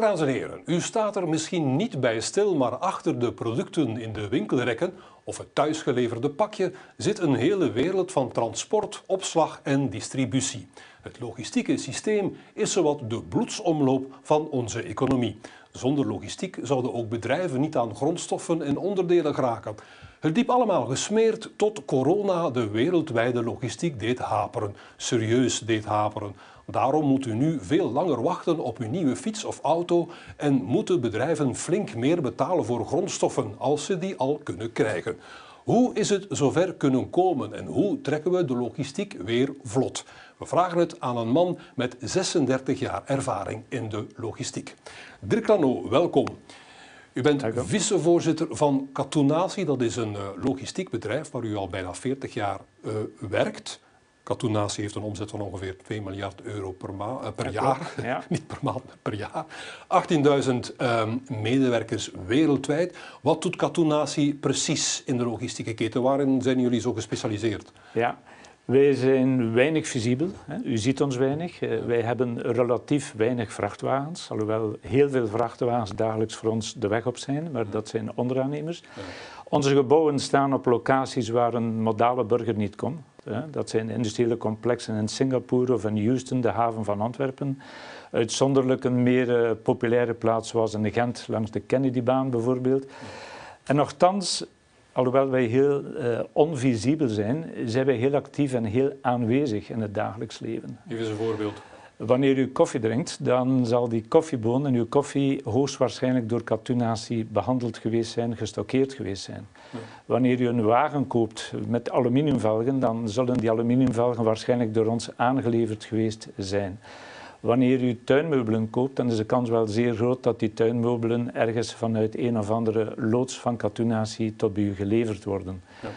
Dames en heren, u staat er misschien niet bij stil, maar achter de producten in de winkelrekken of het thuisgeleverde pakje zit een hele wereld van transport, opslag en distributie. Het logistieke systeem is zowat de bloedsomloop van onze economie. Zonder logistiek zouden ook bedrijven niet aan grondstoffen en onderdelen geraken. Het liep allemaal gesmeerd tot corona de wereldwijde logistiek deed haperen, serieus deed haperen. Daarom moet u nu veel langer wachten op uw nieuwe fiets of auto en moeten bedrijven flink meer betalen voor grondstoffen als ze die al kunnen krijgen. Hoe is het zover kunnen komen en hoe trekken we de logistiek weer vlot? We vragen het aan een man met 36 jaar ervaring in de logistiek. Dirk Rano, welkom. U bent vicevoorzitter van Catunatie. Dat is een uh, logistiek bedrijf waar u al bijna 40 jaar uh, werkt. Catunatie heeft een omzet van ongeveer 2 miljard euro per, ma per jaar. Ja. Niet per maand, maar per jaar. 18.000 um, medewerkers wereldwijd. Wat doet Catunatie precies in de logistieke keten? Waarin zijn jullie zo gespecialiseerd? Ja, wij zijn weinig visibel. U ziet ons weinig. Eh, wij hebben relatief weinig vrachtwagens, alhoewel heel veel vrachtwagens dagelijks voor ons de weg op zijn, maar dat zijn onderaannemers. Onze gebouwen staan op locaties waar een modale burger niet komt. Dat zijn industriële complexen in Singapore of in Houston, de haven van Antwerpen. Uitzonderlijk een meer uh, populaire plaats was in Gent, langs de Kennedybaan bijvoorbeeld. En nogthans alhoewel wij heel uh, onvisibel zijn, zijn wij heel actief en heel aanwezig in het dagelijks leven. Eens een voorbeeld. Wanneer u koffie drinkt, dan zal die koffieboon in uw koffie hoogstwaarschijnlijk door katunatie behandeld geweest zijn, gestockeerd geweest zijn. Wanneer u een wagen koopt met aluminiumvelgen, dan zullen die aluminiumvelgen waarschijnlijk door ons aangeleverd geweest zijn. Wanneer u tuinmeubelen koopt, dan is de kans wel zeer groot dat die tuinmeubelen ergens vanuit een of andere loods van katoenatie tot bij u geleverd worden. Ja.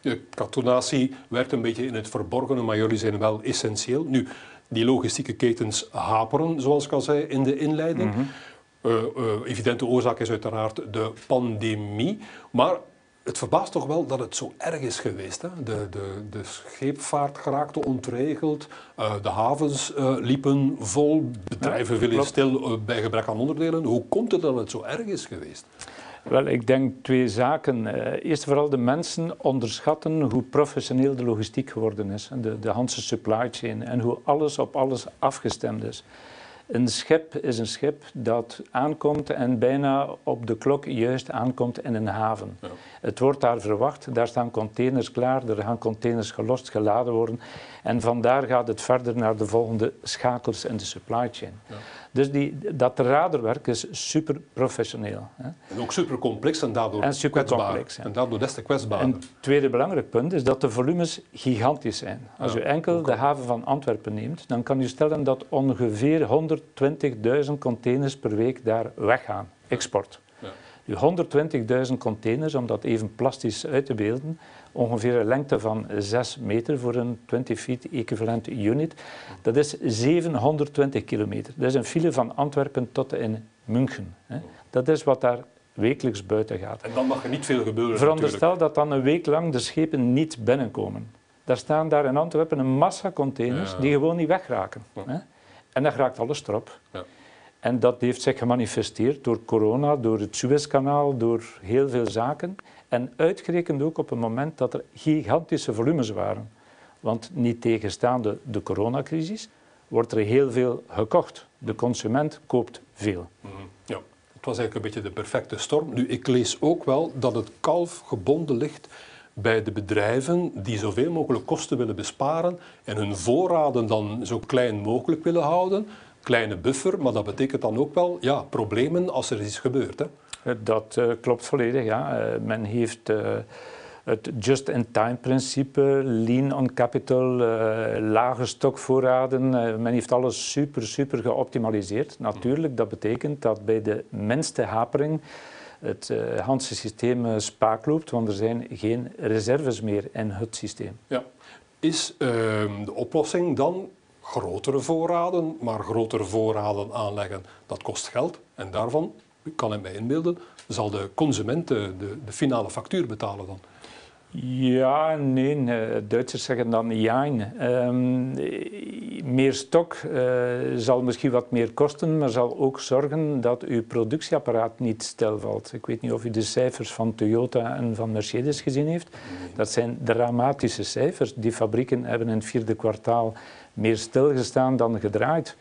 De katoenatie werkt een beetje in het verborgene, maar jullie zijn wel essentieel. Nu, die logistieke ketens haperen, zoals ik al zei in de inleiding. Mm evidente oorzaak is uiteraard de pandemie. Maar het verbaast toch wel dat het zo erg is geweest. Hè? De, de, de scheepvaart geraakte ontregeld, uh, de havens uh, liepen vol, bedrijven ja, stil uh, bij gebrek aan onderdelen. Hoe komt het dat het zo erg is geweest? Wel, ik denk twee zaken. eerst en vooral de mensen onderschatten hoe professioneel de logistiek geworden is. De, de Hanse supply chain en hoe alles op alles afgestemd is. Een schip is een schip dat aankomt en bijna op de klok juist aankomt in een haven. Ja. Het wordt daar verwacht, daar staan containers klaar, er gaan containers gelost, geladen worden. En vandaar gaat het verder naar de volgende schakels in de supply chain. Ja. Dus die, dat raderwerk is super professioneel. Hè. En ook super complex en daardoor en super complex. En daardoor des te kwetsbaar. Een tweede belangrijk punt is dat de volumes gigantisch zijn. Als u enkel de haven van Antwerpen neemt, dan kan u stellen dat ongeveer 120.000 containers per week daar weggaan. Export. Ja. 120.000 containers, om dat even plastisch uit te beelden, ongeveer een lengte van 6 meter voor een 20 feet equivalent unit. Dat is 720 kilometer. Dat is een file van Antwerpen tot in München. Dat is wat daar wekelijks buiten gaat. En dan mag er niet veel gebeuren. Veronderstel dat dan een week lang de schepen niet binnenkomen. Daar staan daar in Antwerpen een massa containers die gewoon niet wegraken. Ja. En dan raakt alles erop. Ja. En dat heeft zich gemanifesteerd door corona, door het Suezkanaal, door heel veel zaken. En uitgerekend ook op een moment dat er gigantische volumes waren. Want niet tegenstaande de coronacrisis wordt er heel veel gekocht. De consument koopt veel. Mhm. Ja, het was eigenlijk een beetje de perfecte storm. Nu, ik lees ook wel dat het kalf gebonden ligt bij de bedrijven die zoveel mogelijk kosten willen besparen en hun voorraden dan zo klein mogelijk willen houden. Kleine buffer, maar dat betekent dan ook wel ja, problemen als er iets gebeurt. Hè? Dat uh, klopt volledig. Ja. Uh, men heeft uh, het just-in-time-principe, lean on capital, lage stokvoorraden. men heeft alles super, super geoptimaliseerd. Natuurlijk, dat betekent dat bij de minste hapering het uh, Hanse systeem spaak loopt, want er zijn geen reserves meer in het systeem. Ja. Is ehm, de oplossing dan grotere voorraden, maar grotere voorraden aanleggen, dat kost geld en daarvan ik kan hem mij inbeelden, zal de consument de, de, finale factuur betalen dan. Ja, nee. Eh, Duitsers zeggen dan ja. Um, meer stok uh, zal misschien wat meer kosten, maar zal ook zorgen dat uw productieapparaat niet stilvalt. Ik weet niet of u de cijfers van Toyota en van Mercedes gezien heeft. Dat zijn dramatische cijfers. Die fabrieken hebben in het vierde kwartaal meer stilgestaan dan gedraaid.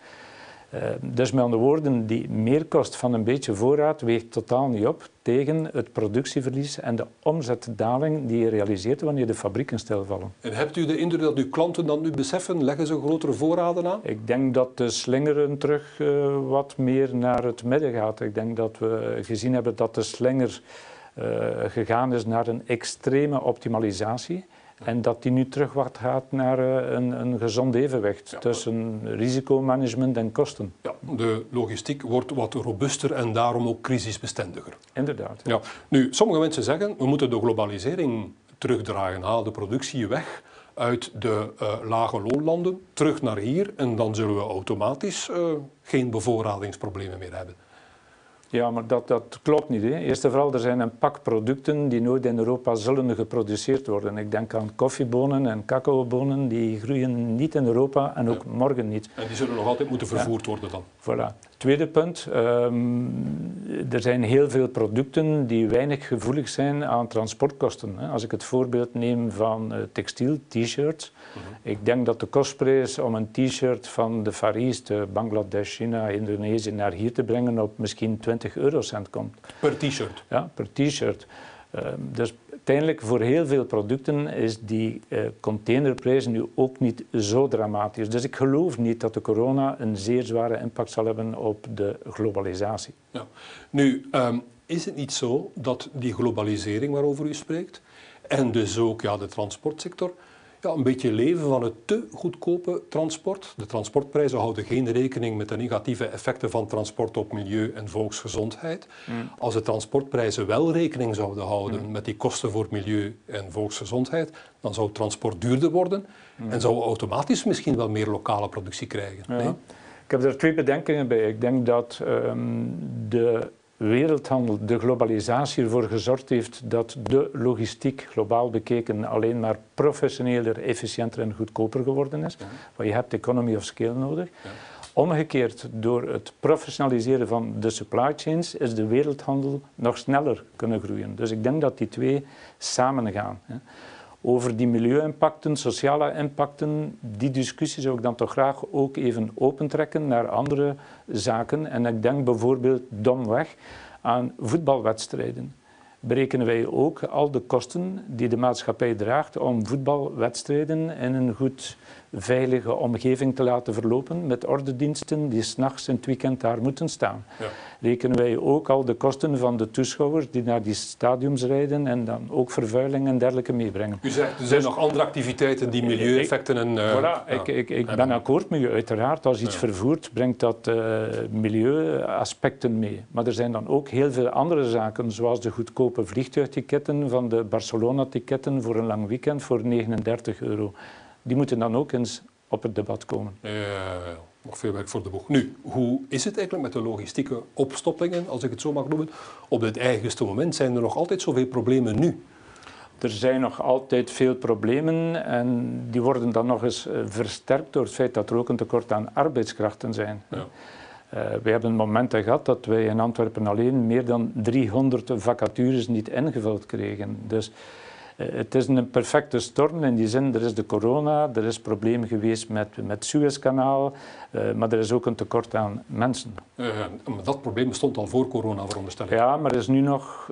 Uh, dus met andere woorden, die meerkost van een beetje voorraad weegt totaal niet op tegen het productieverlies en de omzetdaling die je realiseert wanneer de fabrieken stilvallen. En hebt u de indruk dat uw klanten dat nu beseffen? Leggen ze grotere voorraden aan? Ik denk dat de slingeren terug uh, wat meer naar het midden gaat. Ik denk dat we gezien hebben dat de slinger uh, gegaan is naar een extreme optimalisatie. En dat die nu terug wat gaat naar eh, een, een gezond evenwicht tussen risicomanagement en kosten. Ja, de logistiek wordt wat robuuster en daarom ook crisisbestendiger. Inderdaad. Ja. Nu, sommige mensen zeggen, we moeten de globalisering terugdragen. Haal de productie weg uit de uh, lage loonlanden, terug naar hier en dan zullen we automatisch uh, geen bevoorradingsproblemen meer hebben. Ja, maar dat, dat klopt niet. Hè. Eerst en vooral, er zijn een pak producten die nooit in Europa zullen geproduceerd worden. Ik denk aan koffiebonen en cacaobonen, die groeien niet in Europa en ook morgen niet. En die zullen nog altijd moeten vervoerd worden dan? Voilà. Tweede punt, um, er zijn heel veel producten die weinig gevoelig zijn aan transportkosten. Als ik het voorbeeld neem van uh, textiel, t-shirts. Mhm. Ik denk dat de kostprijs om een t-shirt van de Far East, Bangladesh, China, Indonesië naar hier te brengen op misschien 20 eurocent komt. Per t-shirt? Ja, per t-shirt. Uh, dus uiteindelijk voor heel veel producten is die uh, containerprijs nu ook niet zo dramatisch. Dus ik geloof niet dat de corona een zeer zware impact zal hebben op de globalisatie. Ja. Nu, um, is het niet zo dat die globalisering waarover u spreekt en dus ook ja, de transportsector ja, een beetje leven van het te goedkope transport. De transportprijzen houden geen rekening met de negatieve effecten van transport op milieu en volksgezondheid. Mm. Als de transportprijzen wel rekening zouden houden mm. met die kosten voor milieu en volksgezondheid, dan zou transport duurder worden mm. en zouden we automatisch misschien wel meer lokale productie krijgen. Nee? Ik heb er twee bedenkingen bij. Ik denk dat um, de wereldhandel, de globalisatie ervoor gezorgd heeft dat de logistiek globaal bekeken alleen maar professioneler, efficiënter en goedkoper geworden is. Ja. Want je hebt economy of scale nodig. Ja. Omgekeerd, door het professionaliseren van de supply chains is de wereldhandel nog sneller kunnen groeien. Dus ik denk dat die twee samen gaan over die milieu-impacten, sociale impacten, die discussie zou ik dan toch graag ook even opentrekken naar andere zaken. En ik denk bijvoorbeeld domweg aan voetbalwedstrijden. Berekenen wij ook al de kosten die de maatschappij draagt om voetbalwedstrijden in een goed veilige omgeving te laten verlopen met ordendiensten die s'nachts in het weekend daar moeten staan. Ja. Rekenen wij ook al de kosten van de toeschouwers die naar die stadiums rijden en dan ook vervuiling en dergelijke meebrengen. U zegt, er zijn dus, nog andere activiteiten die milieueffecten en... Uh, voilà, ik, ik, ik ben akkoord met u. Uiteraard, als iets vervoert, brengt dat uh, milieuaspecten mee. Maar er zijn dan ook heel veel andere zaken, zoals de goedkope vliegtuigtiketten van de Barcelona-tiketten voor een lang weekend voor 39 euro die moeten dan ook eens op het debat komen. Ja, nog veel werk voor de boeg. Nu, hoe is het eigenlijk met de logistieke opstoppingen, als ik het zo mag noemen? Op het eigenste moment zijn er nog altijd zoveel problemen nu. Er zijn nog altijd veel problemen en die worden dan nog eens eh, versterkt door het feit dat er ook een tekort aan arbeidskrachten zijn. Ja. Uh, we hebben momenten gehad dat wij in Antwerpen alleen meer dan 300 vacatures niet ingevuld kregen. Dus eh, het is een perfecte storm in die zin, er is de corona, er is problemen geweest met, met Suezkanaal, uh, maar er is ook een tekort aan mensen. Uh, dat probleem bestond al voor corona, veronderstel ik. Ja, maar is nu nog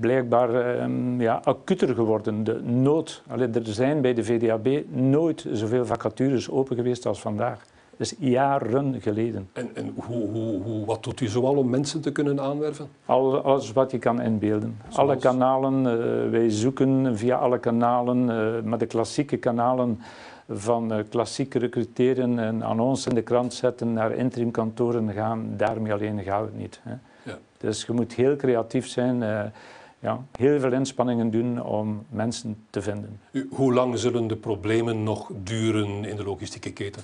blijkbaar um, ja, acuter geworden. De nood, Allee, er zijn bij de VDAB nooit zoveel vacatures open geweest als vandaag. Dus jaren geleden. En, en hoe, hoe, hoe, wat doet u zoal om mensen te kunnen aanwerven? Alles, alles wat je kan inbeelden. Alle kanalen, uh, wij zoeken via alle kanalen, uh, maar de klassieke kanalen van uh, klassiek recruteren en annonces in de krant zetten naar interimkantoren gaan, daarmee alleen gaat het niet. Hè. Ja. Dus je moet heel creatief zijn, ja, heel veel inspanningen doen om mensen te vinden. hoe lang zullen de problemen nog duren in de logistieke keten?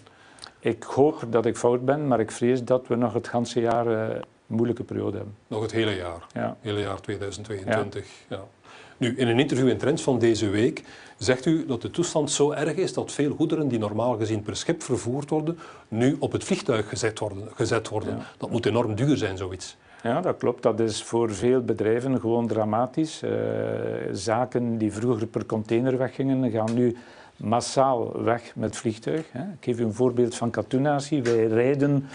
Ik hoop dat ik fout ben, maar ik vrees dat we nog het ganse jaar een moeilijke periode hebben. Nog het hele jaar? Ja. hele jaar 2022, ja. Nu, in een interview in Trends van deze week zegt u dat de toestand zo erg is dat veel goederen die normaal gezien per schip vervoerd worden, nu op het vliegtuig gezet worden. Gezet worden. Dat moet enorm duur zijn, zoiets. Ja, dat klopt. Dat is voor veel bedrijven gewoon dramatisch. Uh, zaken die vroeger per container weggingen, gaan nu massaal weg met vliegtuig. Hè. Ik geef u een voorbeeld van Katunatie. Wij rijden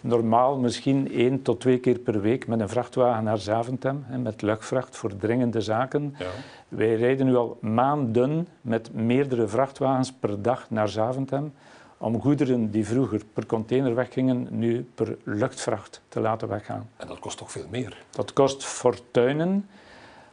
normaal misschien één tot twee keer per week met een vrachtwagen naar Zaventem, hè, met luchtvracht voor dringende zaken. Ja. Wij rijden nu al maanden met meerdere vrachtwagens per dag naar Zaventem om goederen die vroeger per container weggingen, nu per luchtvracht te laten weggaan. En dat kost toch veel meer? Dat kost fortuinen.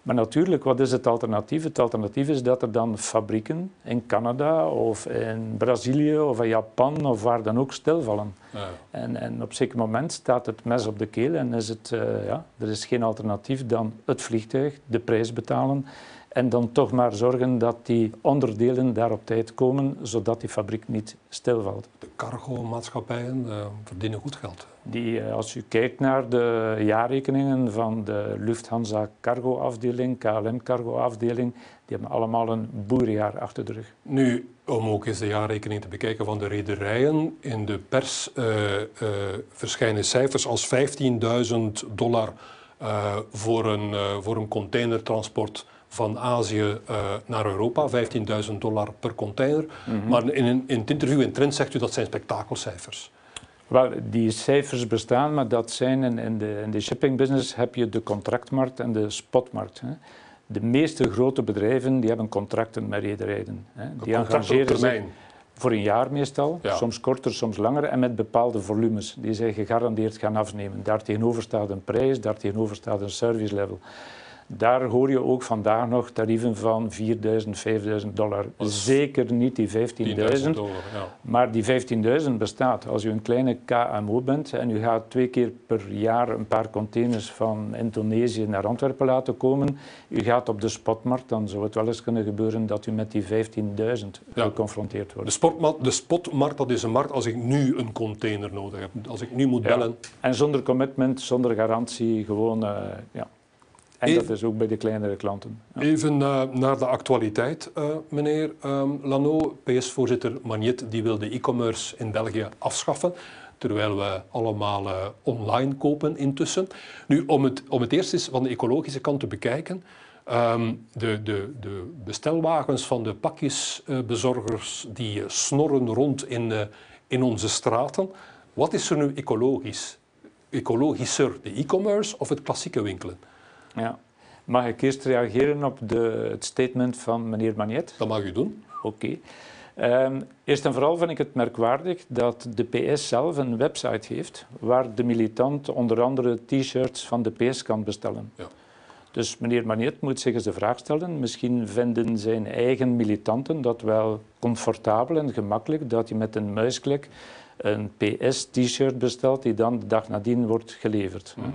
Maar natuurlijk, wat is het alternatief? Het alternatief is dat er dan fabrieken in Canada of in Brazilië of in Japan of waar dan ook stilvallen. Ja. En, en op een zeker moment staat het mes op de keel en is het, uh, ja, er is geen alternatief dan het vliegtuig, de prijs betalen en dan toch maar zorgen dat die onderdelen daar op tijd komen, zodat die fabriek niet stilvalt. De cargo-maatschappijen uh, verdienen goed geld. Die, uh, als u kijkt naar de jaarrekeningen van de Lufthansa cargo-afdeling, KLM cargo-afdeling, die hebben allemaal een boerjaar achter de rug. Nu, om ook eens de jaarrekening te bekijken van de rederijen. In de pers uh, verschijnen cijfers als 15.000 dollar voor, een, voor een containertransport van Azië uh, naar Europa, 15.000 dollar per container. Mm -hmm. Maar in, in, het interview in Trend zegt u dat zijn spektakelcijfers. Wel, die cijfers bestaan, maar dat zijn in, in, de, in de shipping business heb je de contractmarkt en de spotmarkt. Hè. De meeste grote bedrijven die hebben contracten met rederijen. Die engageren zich voor een jaar meestal, ja. soms korter, soms langer, en met bepaalde volumes die zij gegarandeerd gaan afnemen. Daartegenover staat een prijs, daartegenover staat een service level. Daar hoor je ook vandaag nog tarieven van 4000, 5000 dollar. Zeker niet die 15.000. Ja. Maar die 15.000 bestaat. Als u een kleine KMO bent en u gaat twee keer per jaar een paar containers van Indonesië naar Antwerpen laten komen, u gaat op de spotmarkt, dan zou het wel eens kunnen gebeuren dat u met die 15.000 ja. geconfronteerd wordt. De, spotmarkt, de spotmarkt, dat is een markt als ik nu een container nodig heb. Als ik nu moet bellen. En zonder commitment, zonder garantie, gewoon... Uh, ja. En dat is ook bij de kleinere klanten. Ja. Even uh, naar de actualiteit, uh, meneer um, Lano. PS-voorzitter Magnet die wil de e-commerce in België afschaffen terwijl we allemaal uh, online kopen intussen. Nu, om het, om het eerst eens van de ecologische kant te bekijken, um, de, de, de bestelwagens van de pakjesbezorgers die snorren rond in, in onze straten. Wat is er nu ecologisch? Ecologischer, de e-commerce of het klassieke winkelen? Ja. Mag ik eerst reageren op de, het statement van meneer Magnet? Dat mag u doen. Oké. Okay. Um, eerst en vooral vind ik het merkwaardig dat de PS zelf een website heeft waar de militant onder andere t-shirts van de PS kan bestellen. Ja. Dus meneer Magnet moet zich eens de vraag stellen, misschien vinden zijn eigen militanten dat wel comfortabel en gemakkelijk dat hij met een muisklik een PS-t-shirt bestelt die dan de dag nadien wordt geleverd. Mm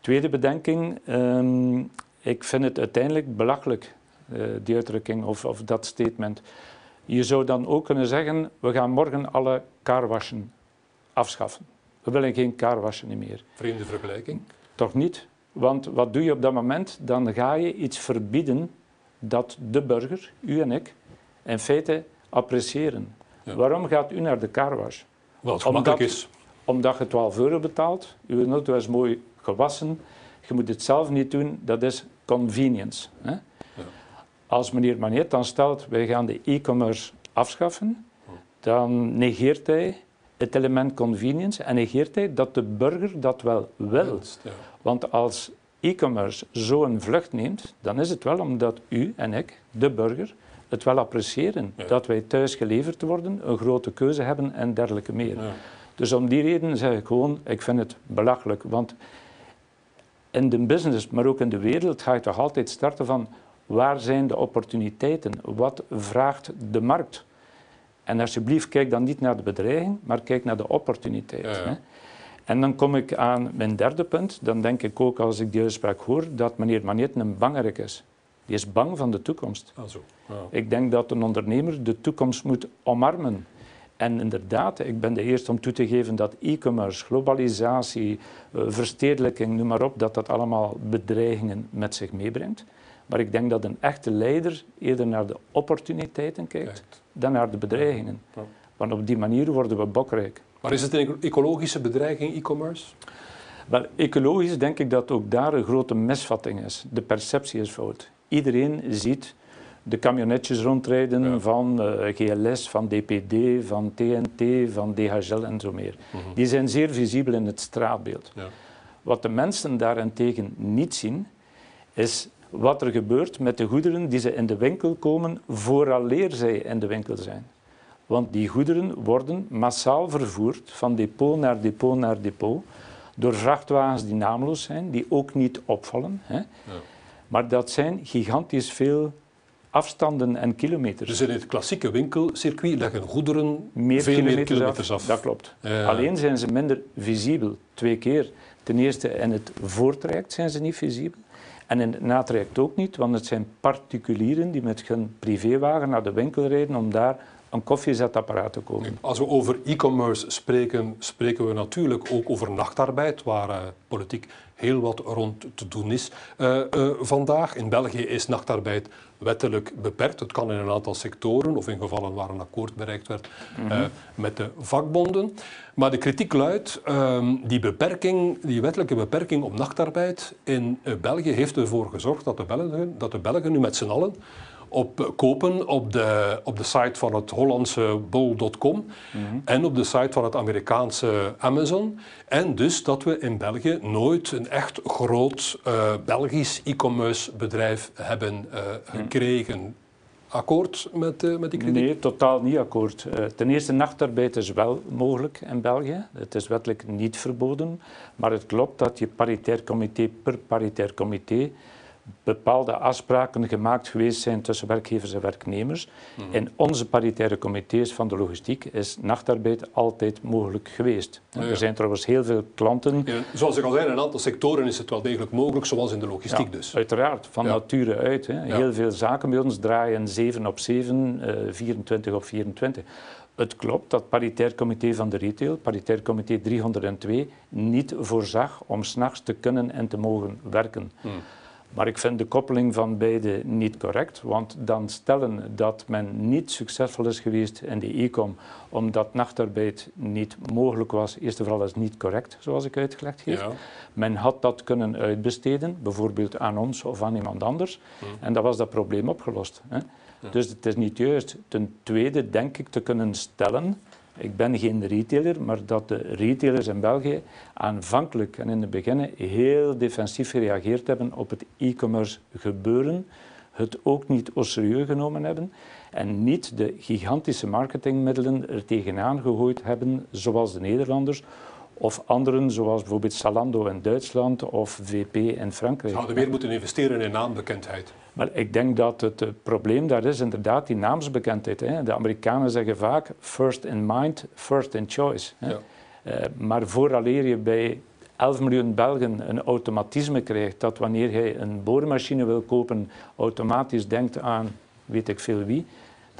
Tweede bedenking, um, ik vind het uiteindelijk belachelijk, uh, die uitdrukking of, of, dat statement. Je zou dan ook kunnen zeggen, we gaan morgen alle carwassen afschaffen. We willen geen carwassen meer. Vreemde vergelijking? Toch niet, want wat doe je op dat moment? Dan ga je iets verbieden dat de burger, u en ik, in feite appreciëren. Waarom gaat u naar de carwash? Wel, het gemakkelijk is. Omdat je 12 euro betaalt, uw auto is mooi gewassen. Je moet het zelf niet doen, dat is convenience. Hè? Ja. Als meneer Manet dan stelt, wij gaan de e-commerce afschaffen, dan negeert hij het element convenience en negeert hij dat de burger dat wel wil. Ja. Want als e-commerce zo'n vlucht neemt, dan is het wel omdat u en ik, de burger, het wel appreciëren. Dat wij thuis geleverd worden, een grote keuze hebben en dergelijke meer. Ja. Dus om die reden zeg ik gewoon, ik vind het belachelijk. Want in de business, maar ook in de wereld, ga je toch altijd starten van waar zijn de opportuniteiten? Wat vraagt de markt? En alsjeblieft, kijk dan niet naar de bedreiging, maar kijk naar de opportuniteit. Hè? En dan kom ik aan mijn derde punt. Dan denk ik ook, als ik die uitspraak hoor, dat meneer Manet een bangerik is. Die is bang van de toekomst. Ah, zo. Ik denk dat een ondernemer de toekomst moet omarmen. En inderdaad, ik ben de eerste om toe te geven dat e-commerce, globalisatie, eh, verstedelijking, noem maar op, dat dat allemaal bedreigingen met zich meebrengt. Maar ik denk dat een echte leider eerder naar de opportuniteiten kijkt dan naar de bedreigingen. Want op die manier worden we bokrijk. Maar is het een ecologische bedreiging, e-commerce? Wel, ecologisch denk ik dat ook daar een grote misvatting is. De perceptie is fout. Iedereen ziet de camionetjes rondrijden van uh, eh, GLS, van DPD, van TNT, van DHL en zo meer. Mhm. Die zijn zeer visibel in het straatbeeld. Ja. Wat de mensen daarentegen niet zien, is wat er gebeurt met de goederen die ze in de winkel komen vooraleer zij in de winkel zijn. Want die goederen worden massaal vervoerd van depot naar depot naar depot door vrachtwagens die naamloos zijn, die ook niet opvallen. Hè. Ja. Maar dat zijn gigantisch veel afstanden en kilometers. Dus in het klassieke winkelcircuit leggen goederen meer veel kilometers, meer kilometers af. Dat klopt. Alleen zijn ze minder visibel. Twee keer. Ten eerste in het voortraject zijn ze niet visibel. En in het natraject ook niet, want het zijn particulieren die met hun privéwagen naar de winkel rijden om daar een koffiezetapparaat te kopen. Als we over e-commerce spreken, spreken we natuurlijk ook over nachtarbeid, waar uh, politiek heel wat rond te doen is. Uh, uh, vandaag in België is nachtarbeid wettelijk beperkt. Het kan in een aantal sectoren of in gevallen waar een akkoord bereikt werd mm met de vakbonden. Maar de kritiek luidt, uh, die, beperking, die wettelijke beperking op nachtarbeid in België heeft ervoor gezorgd dat de Belgen, dat de Belgen nu met z'n allen op kopen op de, op de site van het Hollandse bol.com mm en op de site van het Amerikaanse Amazon. En dus dat we in België nooit een echt groot uh, Belgisch e-commerce bedrijf hebben uh, gekregen. Akkoord met, uh, met die kritiek? Nee, totaal niet akkoord. ten eerste, nachtarbeid is wel mogelijk in België. Het is wettelijk niet verboden. Maar het klopt dat je paritair comité per paritair comité bepaalde afspraken gemaakt geweest zijn tussen werkgevers en werknemers. Mhm. In onze paritaire comité's van de logistiek is nachtarbeid altijd mogelijk geweest. Er zijn trouwens heel veel klanten. Ja, zoals ik al zei, in een aantal sectoren is het wel degelijk mogelijk, zoals in de logistiek dus. Uiteraard, van nature uit. Hè. Heel veel zaken bij ons draaien 7 op 7, uh, 24 op 24. Het klopt dat paritair comité van de retail, paritair comité 302, niet voorzag om s'nachts te kunnen en te mogen werken. Mhm. Maar ik vind de koppeling van beide niet correct, want dan stellen dat men niet succesvol is geweest in de e-com omdat nachtarbeid niet mogelijk was, eerst en vooral is niet correct, zoals ik uitgelegd heb. Ja. Men had dat kunnen uitbesteden, bijvoorbeeld aan ons of aan iemand anders, hm. en dan was dat probleem opgelost. Hè. Dus het is niet juist. Ten tweede denk ik te kunnen stellen ik ben geen retailer, maar dat de retailers in België aanvankelijk en in het begin heel defensief gereageerd hebben op het e-commerce gebeuren, het ook niet serieus genomen hebben en niet de gigantische marketingmiddelen er tegenaan gegooid hebben, zoals de Nederlanders, of anderen, zoals bijvoorbeeld Salando in Duitsland of VP in Frankrijk. Ze hadden meer moeten investeren in naambekendheid. Maar ik denk dat het probleem daar is inderdaad die naamsbekendheid. Hè. De Amerikanen zeggen vaak first in mind, first in choice. Hè. Ja. Uh, maar vooraleer je bij 11 miljoen Belgen een automatisme krijgt dat wanneer hij een boormachine wil kopen, automatisch denkt aan weet ik veel wie,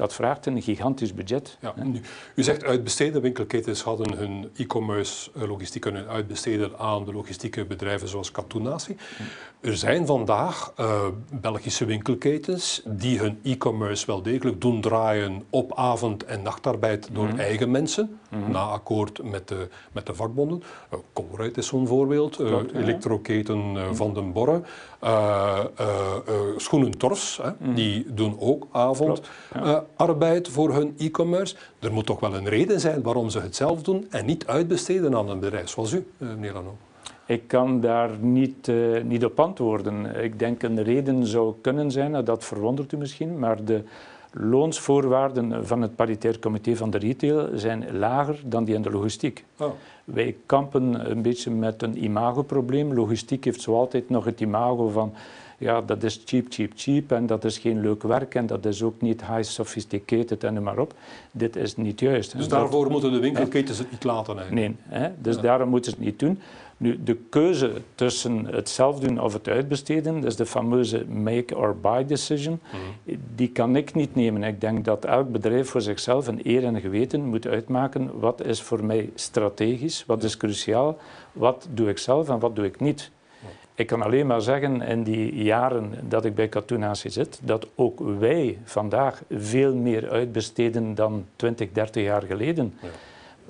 dat vraagt een gigantisch budget. Ja, nu, u zegt uitbesteden. Winkelketens hadden hun e-commerce eh, logistiek kunnen uitbesteden aan de logistieke bedrijven zoals Katoenasi. Er zijn vandaag uh, Belgische winkelketens die hun e-commerce wel degelijk doen draaien op avond- en nachtarbeid door mhm. eigen mensen, mhm. na akkoord met de, met de vakbonden. Uh, Colruyt is zo'n voorbeeld, uh, elektroketen mhm. Van den Borre, Schoenen Tors, die doen ook avondarbeid voor hun e-commerce. Er moet toch wel een reden zijn waarom ze het zelf doen en niet uitbesteden aan een bedrijf zoals u, meneer Lano. Ik kan daar niet, uh, niet op antwoorden. Ik denk een reden zou kunnen zijn, dat verwondert u misschien, maar de loonsvoorwaarden van het paritair comité van de retail zijn lager dan die in de logistiek. Oh. Wij kampen een beetje met een imagoprobleem. Logistiek heeft zo altijd nog het imago van ja, dat is cheap, cheap, cheap en dat is geen leuk werk en dat is ook niet high sophisticated en maar op. Dit is niet juist. Dus daarvoor moeten de winkelketens het niet laten eigenlijk? Nee, hè? dus daarom moeten ze het niet doen. Nu, de keuze tussen het zelf doen of het uitbesteden, dat is de fameuze make or buy decision, mhm. die kan ik niet nemen. Ik denk dat elk bedrijf voor zichzelf een eer en geweten moet uitmaken wat is voor mij strategisch, wat is cruciaal, wat doe ik zelf en wat doe ik niet. Ik kan alleen maar zeggen, in die jaren dat ik bij Katoenatie zit, dat ook wij vandaag veel meer uitbesteden dan 20, 30 jaar geleden. Ja.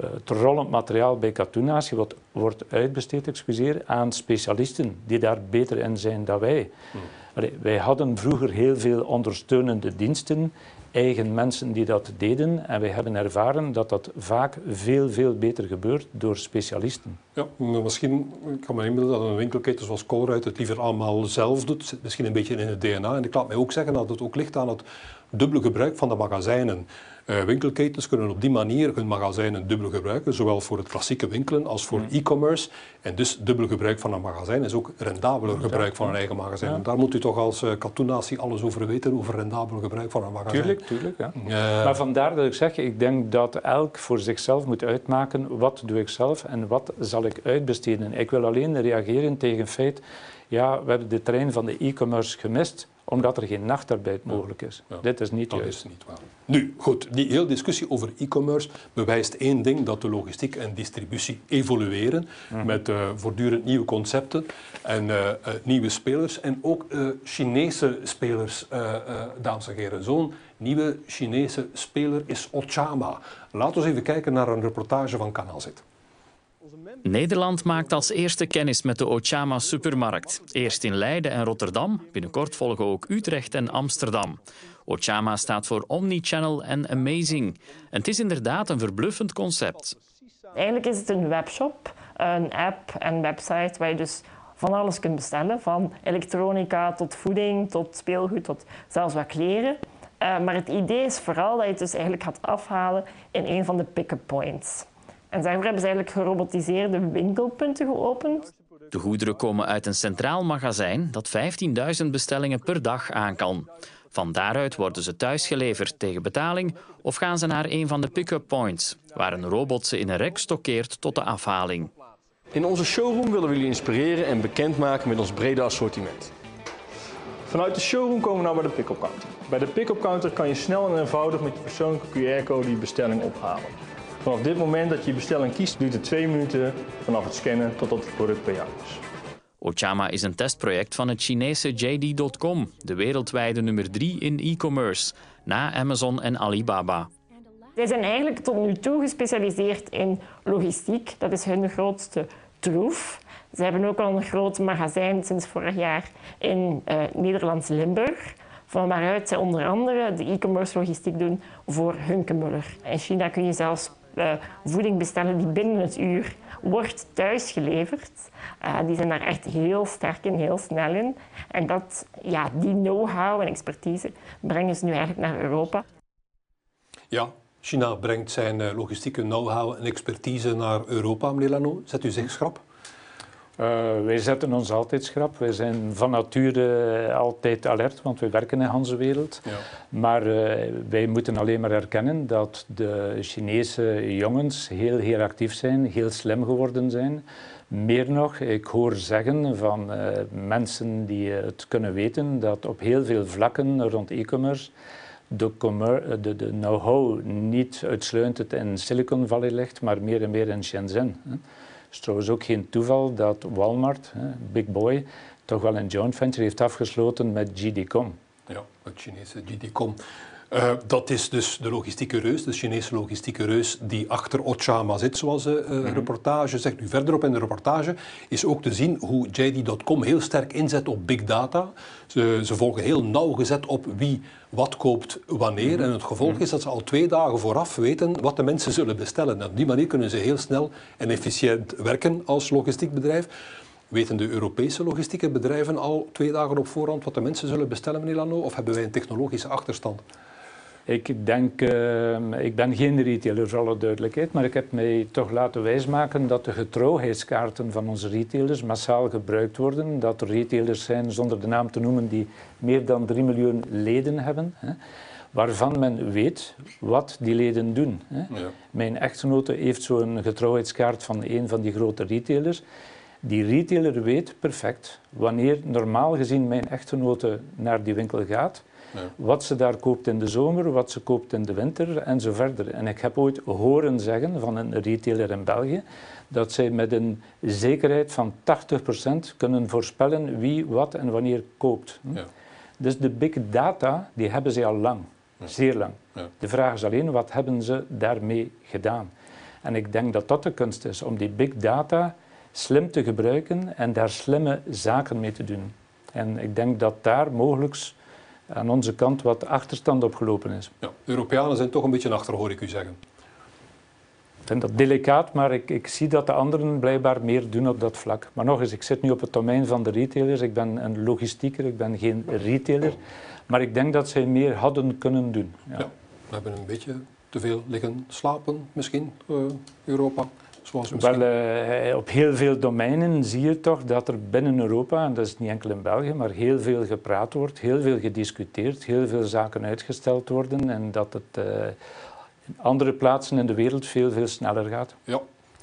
Uh, het rollend materiaal bij Katoenatie wordt, wordt uitbesteed excuseer, aan specialisten die daar beter in zijn dan wij. Hmm. Allee, wij hadden vroeger heel veel ondersteunende diensten eigen mensen die dat deden. En wij hebben ervaren dat dat vaak veel, veel beter gebeurt door specialisten. Ja, misschien ik kan me inbeelden dat een winkelketen zoals Colruyt het liever allemaal zelf doet. Misschien een beetje in het DNA. En ik laat mij ook zeggen dat het ook ligt aan het dubbele gebruik van de magazijnen. Uh, winkelketens kunnen op die manier hun magazijnen dubbel gebruiken, zowel voor het klassieke winkelen als voor mm. e-commerce. En dus dubbel gebruik van een magazijn is ook rendabeler gebruik van een eigen magazijn. Ja. daar moet u toch als uh, katoenatie alles over weten, over rendabel gebruik van een magazijn. Tuurlijk, tuurlijk. Ja. Uh, maar vandaar dat ik zeg, ik denk dat elk voor zichzelf moet uitmaken wat doe ik zelf en wat zal ik uitbesteden. Ik wil alleen reageren tegen het feit, ja, we hebben de trein van de e-commerce gemist omdat er geen nachtarbeid mogelijk is. Dit is niet dat juist. Is niet waar. Nu, goed, die hele discussie over e-commerce bewijst één ding, dat de logistiek en distributie evolueren mhm. met uh, voortdurend nieuwe concepten en uh, uh, nieuwe spelers en ook Chinese spelers, dames en heren. Zo'n nieuwe Chinese speler is Ochama. Laten we even kijken naar een reportage van Kanaal Z. Nederland maakt als eerste kennis met de Ochama supermarkt. Eerst in Leiden en Rotterdam, binnenkort volgen ook Utrecht en Amsterdam. Ochama staat voor Omnichannel en Amazing. En het is inderdaad een verbluffend concept. Eigenlijk is het een webshop, een app en website waar je dus van alles kunt bestellen. Van elektronica tot voeding, tot speelgoed, tot zelfs wat kleren. Uh, maar het idee is vooral dat je het dus eigenlijk gaat afhalen in een van de pick-up points. En daarvoor hebben ze eigenlijk gerobotiseerde winkelpunten geopend. De goederen komen uit een centraal magazijn dat 15.000 bestellingen per dag aan kan. Van daaruit worden ze thuisgeleverd tegen betaling of gaan ze naar een van de pick-up points, waar een robot ze in een rek stokkeert tot de afhaling. In onze showroom willen we jullie inspireren en bekendmaken met ons brede assortiment. Vanuit de showroom komen we nou bij de pick-up counter. Bij de pick-up counter kan je snel en eenvoudig met je persoonlijke QR-code je bestelling ophalen. Vanaf dit moment dat je je bestelling kiest, duurt het twee minuten vanaf het scannen totdat het product bij jou is. Ochama is een testproject van het Chinese JD.com, de wereldwijde nummer 3 in e-commerce, na Amazon en Alibaba. Zij zijn eigenlijk tot nu toe gespecialiseerd in logistiek. Dat is hun grootste troef. Ze hebben ook al een groot magazijn sinds vorig jaar in uh, Nederlands Limburg. Van waaruit zij onder andere de e-commerce logistiek doen voor Hunkemuller. In China kun je zelfs uh, voeding bestellen die binnen het uur wordt thuisgeleverd. Uh, die zijn daar echt heel sterk in, heel snel in. En dat, ja, die know-how en expertise brengen ze nu eigenlijk naar Europa. Ja, China brengt zijn uh, logistieke know-how en expertise naar Europa, meneer Lano. Zet u zich schrap? Uh, wij zetten ons altijd schrap. Wij zijn van nature altijd alert, want we werken in wereld. Ja. Maar uh, wij moeten alleen maar erkennen dat de Chinese jongens heel, heel actief zijn, heel slim geworden zijn. Meer nog, ik hoor zeggen van uh, mensen die het kunnen weten dat op heel veel vlakken rond e-commerce de, de, de know-how niet uitsluitend in Silicon Valley ligt, maar meer en meer in Shenzhen. Hè. Het is trouwens ook geen toeval dat Walmart, Big Boy, toch wel een joint venture heeft afgesloten met GD.com. Ja, het Chinese GD.com. Uh, dat is dus de logistieke reus, de Chinese logistieke reus die achter Ochama zit, zoals de uh, mm -hmm. reportage zegt. Nu verderop in de reportage is ook te zien hoe JD.com heel sterk inzet op big data. Ze, ze, volgen heel nauwgezet op wie wat koopt wanneer. Mhm. En het gevolg is dat ze al twee dagen vooraf weten wat de mensen zullen bestellen. En op die manier kunnen ze heel snel en efficiënt werken als logistiek bedrijf. Weten de Europese logistieke bedrijven al twee dagen op voorhand wat de mensen zullen bestellen, meneer Lano? Of hebben wij een technologische achterstand? Ik denk, uh, ik ben geen retailer, voor alle duidelijkheid, maar ik heb mij toch laten wijsmaken dat de getrouwheidskaarten van onze retailers massaal gebruikt worden. Dat er retailers zijn, zonder de naam te noemen, die meer dan 3 miljoen leden hebben. Hè, waarvan men weet wat die leden doen. Hè. Ja. Mijn echtgenote heeft zo'n getrouwheidskaart van een van die grote retailers. Die retailer weet perfect wanneer normaal gezien mijn echtgenote naar die winkel gaat, ja. wat ze daar koopt in de zomer, wat ze koopt in de winter en zo verder. En ik heb ooit horen zeggen van een retailer in België dat zij met een zekerheid van 80% kunnen voorspellen wie wat en wanneer koopt. Ja. Dus de big data, die hebben ze al lang, zeer lang. De vraag is alleen, wat hebben ze daarmee gedaan? En ik denk dat dat de kunst is, om die big data slim te gebruiken en daar slimme zaken mee te doen. En ik denk dat daar mogelijk aan onze kant wat achterstand opgelopen is. Ja, Europeanen zijn toch een beetje achter, hoor ik u zeggen. Ik vind dat delicaat, maar ik, ik, zie dat de anderen blijkbaar meer doen op dat vlak. Maar nog eens, ik zit nu op het domein van de retailers. Ik ben een logistieker, ik ben geen retailer. Maar ik denk dat zij meer hadden kunnen doen. Ja. ja we hebben een beetje te veel liggen slapen, misschien, uh, Europa. Zoals Wel, uh, op heel veel domeinen zie je toch dat er binnen Europa, en dat is niet enkel in België, maar heel veel gepraat wordt, heel veel gediscuteerd, heel veel zaken uitgesteld worden en dat het uh, in andere plaatsen in de wereld veel, veel sneller gaat. Ja,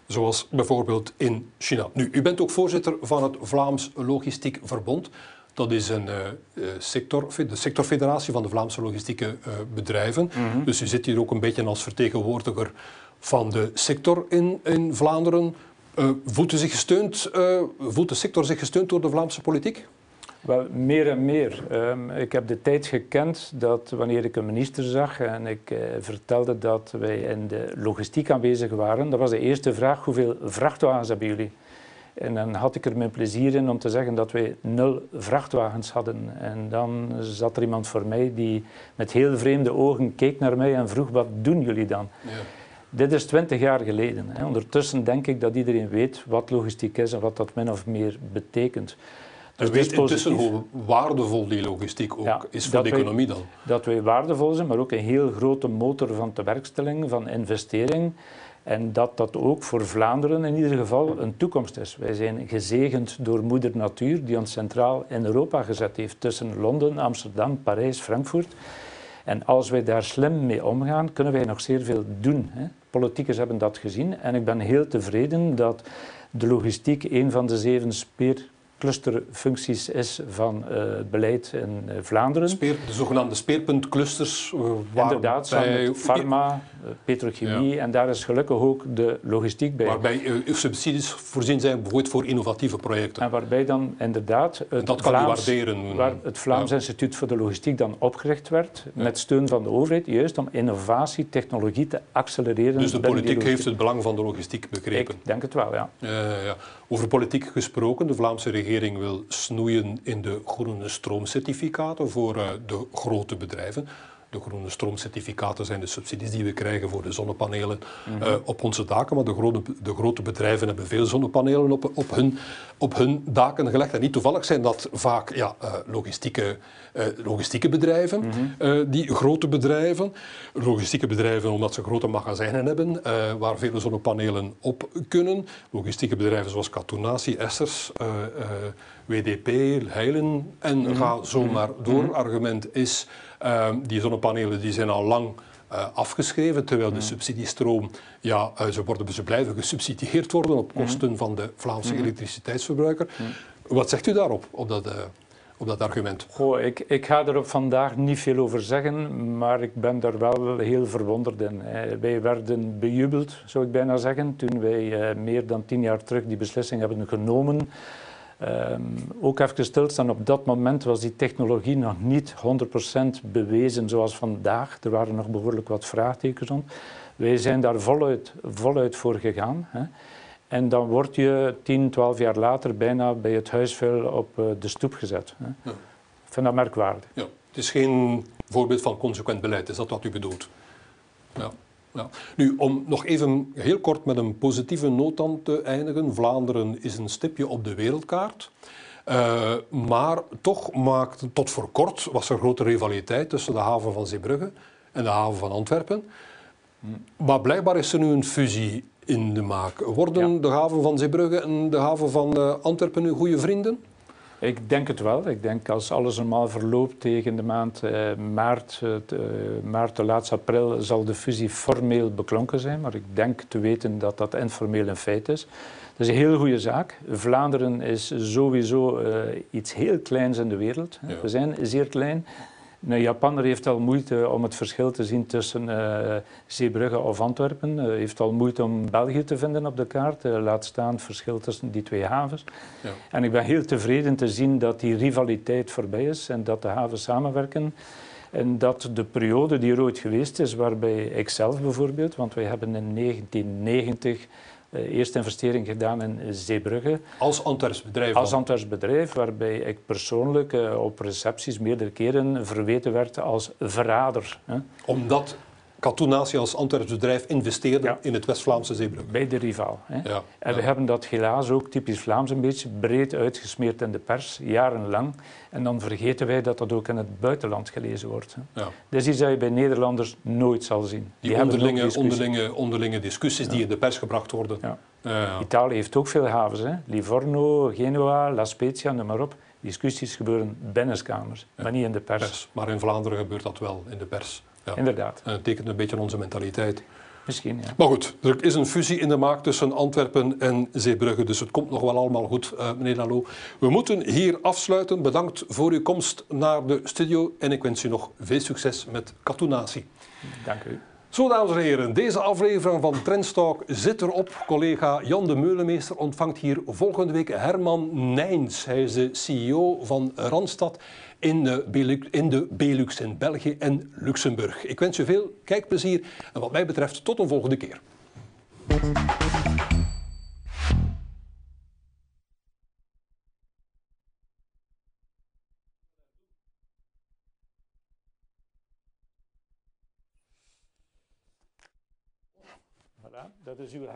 zoals bijvoorbeeld in China. Nu, u bent ook voorzitter van het Vlaams Logistiek Verbond. Dat is een uh, sector, de sectorfederatie van de Vlaamse logistieke bedrijven. Mhm. Dus u zit hier ook een beetje als vertegenwoordiger van de sector in, in Vlaanderen. Uh, voelt, u zich gesteund, voelt de sector zich gesteund door de Vlaamse politiek? Wel, meer en meer. Um, ik heb de tijd gekend dat wanneer ik een minister zag en ik uh, vertelde dat wij in de logistiek aanwezig waren, dat was de eerste vraag, hoeveel vrachtwagens hebben jullie? En dan had ik er mijn plezier in om te zeggen dat wij nul vrachtwagens hadden. En dan zat er iemand voor mij die met heel vreemde ogen keek naar mij en vroeg, wat doen jullie dan? Ja. Dit is twintig jaar geleden. Hè. Ondertussen denk ik dat iedereen weet wat logistiek is en wat dat min of meer betekent. Dus weet intussen hoe waardevol die logistiek ook is voor de economie dan? Dat wij waardevol zijn, maar ook een heel grote motor van tewerkstelling, van investering. En dat dat ook voor Vlaanderen in ieder geval een toekomst is. Wij zijn gezegend door moeder natuur die ons centraal in Europa gezet heeft tussen Londen, Amsterdam, Parijs, Frankfurt. En als wij daar slim mee omgaan, kunnen wij nog zeer veel doen. Hè. Politiekers hebben dat gezien. En ik ben heel tevreden dat de logistiek een van de zeven speer clusterfuncties is van uh, beleid in uh, Vlaanderen. Speer, de zogenaamde speerpuntclusters. Uh, Inderdaad, bij... pharma, petrochemie en daar is gelukkig ook de logistiek bij. Waarbij subsidies voorzien zijn bijvoorbeeld voor innovatieve projecten. En waarbij dan inderdaad het, dat kan Vlaams, waarderen. Waar het Vlaams Instituut voor de Logistiek dan opgericht werd, met steun van de overheid, juist om innovatie, technologie te accelereren. Dus de politiek heeft het belang van de logistiek begrepen? Ik denk het wel, ja. ja. Over politiek gesproken, de Vlaamse regering wil snoeien in de groene stroomcertificaten voor uh, de grote bedrijven. De groene stroomcertificaten zijn de subsidies die we krijgen voor de zonnepanelen uh, op onze daken. Maar de grote, de grote bedrijven hebben veel zonnepanelen op, op, hun, op hun daken gelegd. En niet toevallig zijn dat vaak ja, uh, logistieke, uh, logistieke bedrijven, mm -hmm. die grote bedrijven. Logistieke bedrijven omdat ze grote magazijnen hebben waar vele zonnepanelen op kunnen. Logistieke bedrijven zoals Katonatie, Essers, WDP, Heilen en mm -hmm. ga zo maar door. Argument is die zonnepanelen die zijn al lang uh, afgeschreven, terwijl de subsidiestroom, ja, uh, ze, worden, ze blijven gesubsidieerd worden op kosten van de Vlaamse elektriciteitsverbruiker. Wat zegt u daarop, op dat, uh, op dat argument? Goh, ik, ik ga er vandaag niet veel over zeggen, maar ik ben daar wel heel verwonderd in. Wij werden bejubeld, zou ik bijna zeggen, toen wij meer dan tien jaar terug die beslissing hebben genomen Um, ook even stilstaan, op dat moment was die technologie nog niet 100% bewezen zoals vandaag. Er waren nog behoorlijk wat vraagtekens rond. Wij zijn daar voluit, voluit voor gegaan. Hè. En dan word je 10, 12 jaar later bijna bij het huisvuil op uh, de stoep gezet. Hè. Ja. Ik vind dat merkwaardig. Ja. Het is geen voorbeeld van consequent beleid, is dat wat u bedoelt? Ja. Ja. Nu, om nog even heel kort met een positieve noot aan te eindigen. Vlaanderen is een stipje op de wereldkaart. Uh, maar toch maakt, tot voor kort was er grote rivaliteit tussen de haven van Zeebrugge en de haven van Antwerpen. Maar blijkbaar is er nu een fusie in de maak. Worden de haven van Zeebrugge en de haven van uh, Antwerpen nu goede vrienden? Ik denk het wel. Ik denk als alles normaal verloopt tegen de maand eh, maart, uh, maart de laatste april, zal de fusie formeel beklonken zijn. Maar ik denk te weten dat dat informeel een feit is. Dat is een heel goede zaak. Vlaanderen is sowieso uh, iets heel kleins in de wereld. Ja. We zijn zeer klein. Een Japaner heeft al moeite om het verschil te zien tussen uh, Zeebrugge of Antwerpen. Hij uh, heeft al moeite om België te vinden op de kaart. Uh, laat staan het verschil tussen die twee havens. Ja. En ik ben heel tevreden te zien dat die rivaliteit voorbij is en dat de havens samenwerken. En dat de periode die er ooit geweest is, waarbij ik zelf bijvoorbeeld, want wij hebben in 1990 uh, eerste investering gedaan in Zeebrugge. Als Antwerps bedrijf? Als Antwerps bedrijf, waarbij ik persoonlijk uh, op recepties meerdere keren verweten werd als verrader. Hè. Omdat Katoenatie als Antwerps bedrijf investeerde ja. in het West-Vlaamse Zeebrugge? Bij de rivaal. Hè. Ja. En we hebben dat helaas ook typisch Vlaams een beetje breed uitgesmeerd in de pers, jarenlang. En dan vergeten wij dat dat ook in het buitenland gelezen wordt. Hè. Ja. Dat is iets dat je bij Nederlanders nooit zal zien. Die, Die onderlinge, discussie. onderlinge, onderlinge discussies die in de pers gebracht worden. Ja. Italië heeft ook veel havens. Hè. Livorno, Genua, La Spezia, noem maar op. Discussies gebeuren binnenskamers, maar niet in de pers. pers. Maar in Vlaanderen gebeurt dat wel in de pers. Ja. Inderdaad. En het tekent een beetje onze mentaliteit. Misschien, ja. Maar goed, er is een fusie in de maak tussen Antwerpen en Zeebrugge, dus het komt nog wel allemaal goed, uh, meneer Lalo. We moeten hier afsluiten. Bedankt voor uw komst naar de studio en ik wens u nog veel succes met Katoenatie. Dank u. Zo, dames en heren, deze aflevering van Trendstalk zit erop. Collega Jan de Meulemeester ontvangt hier volgende week Herman Nijns. Hij is de CEO van Randstad in de, Belux, in de Belux in België en Luxemburg. Ik wens u veel kijkplezier en wat mij betreft tot een volgende keer. Dat is uw...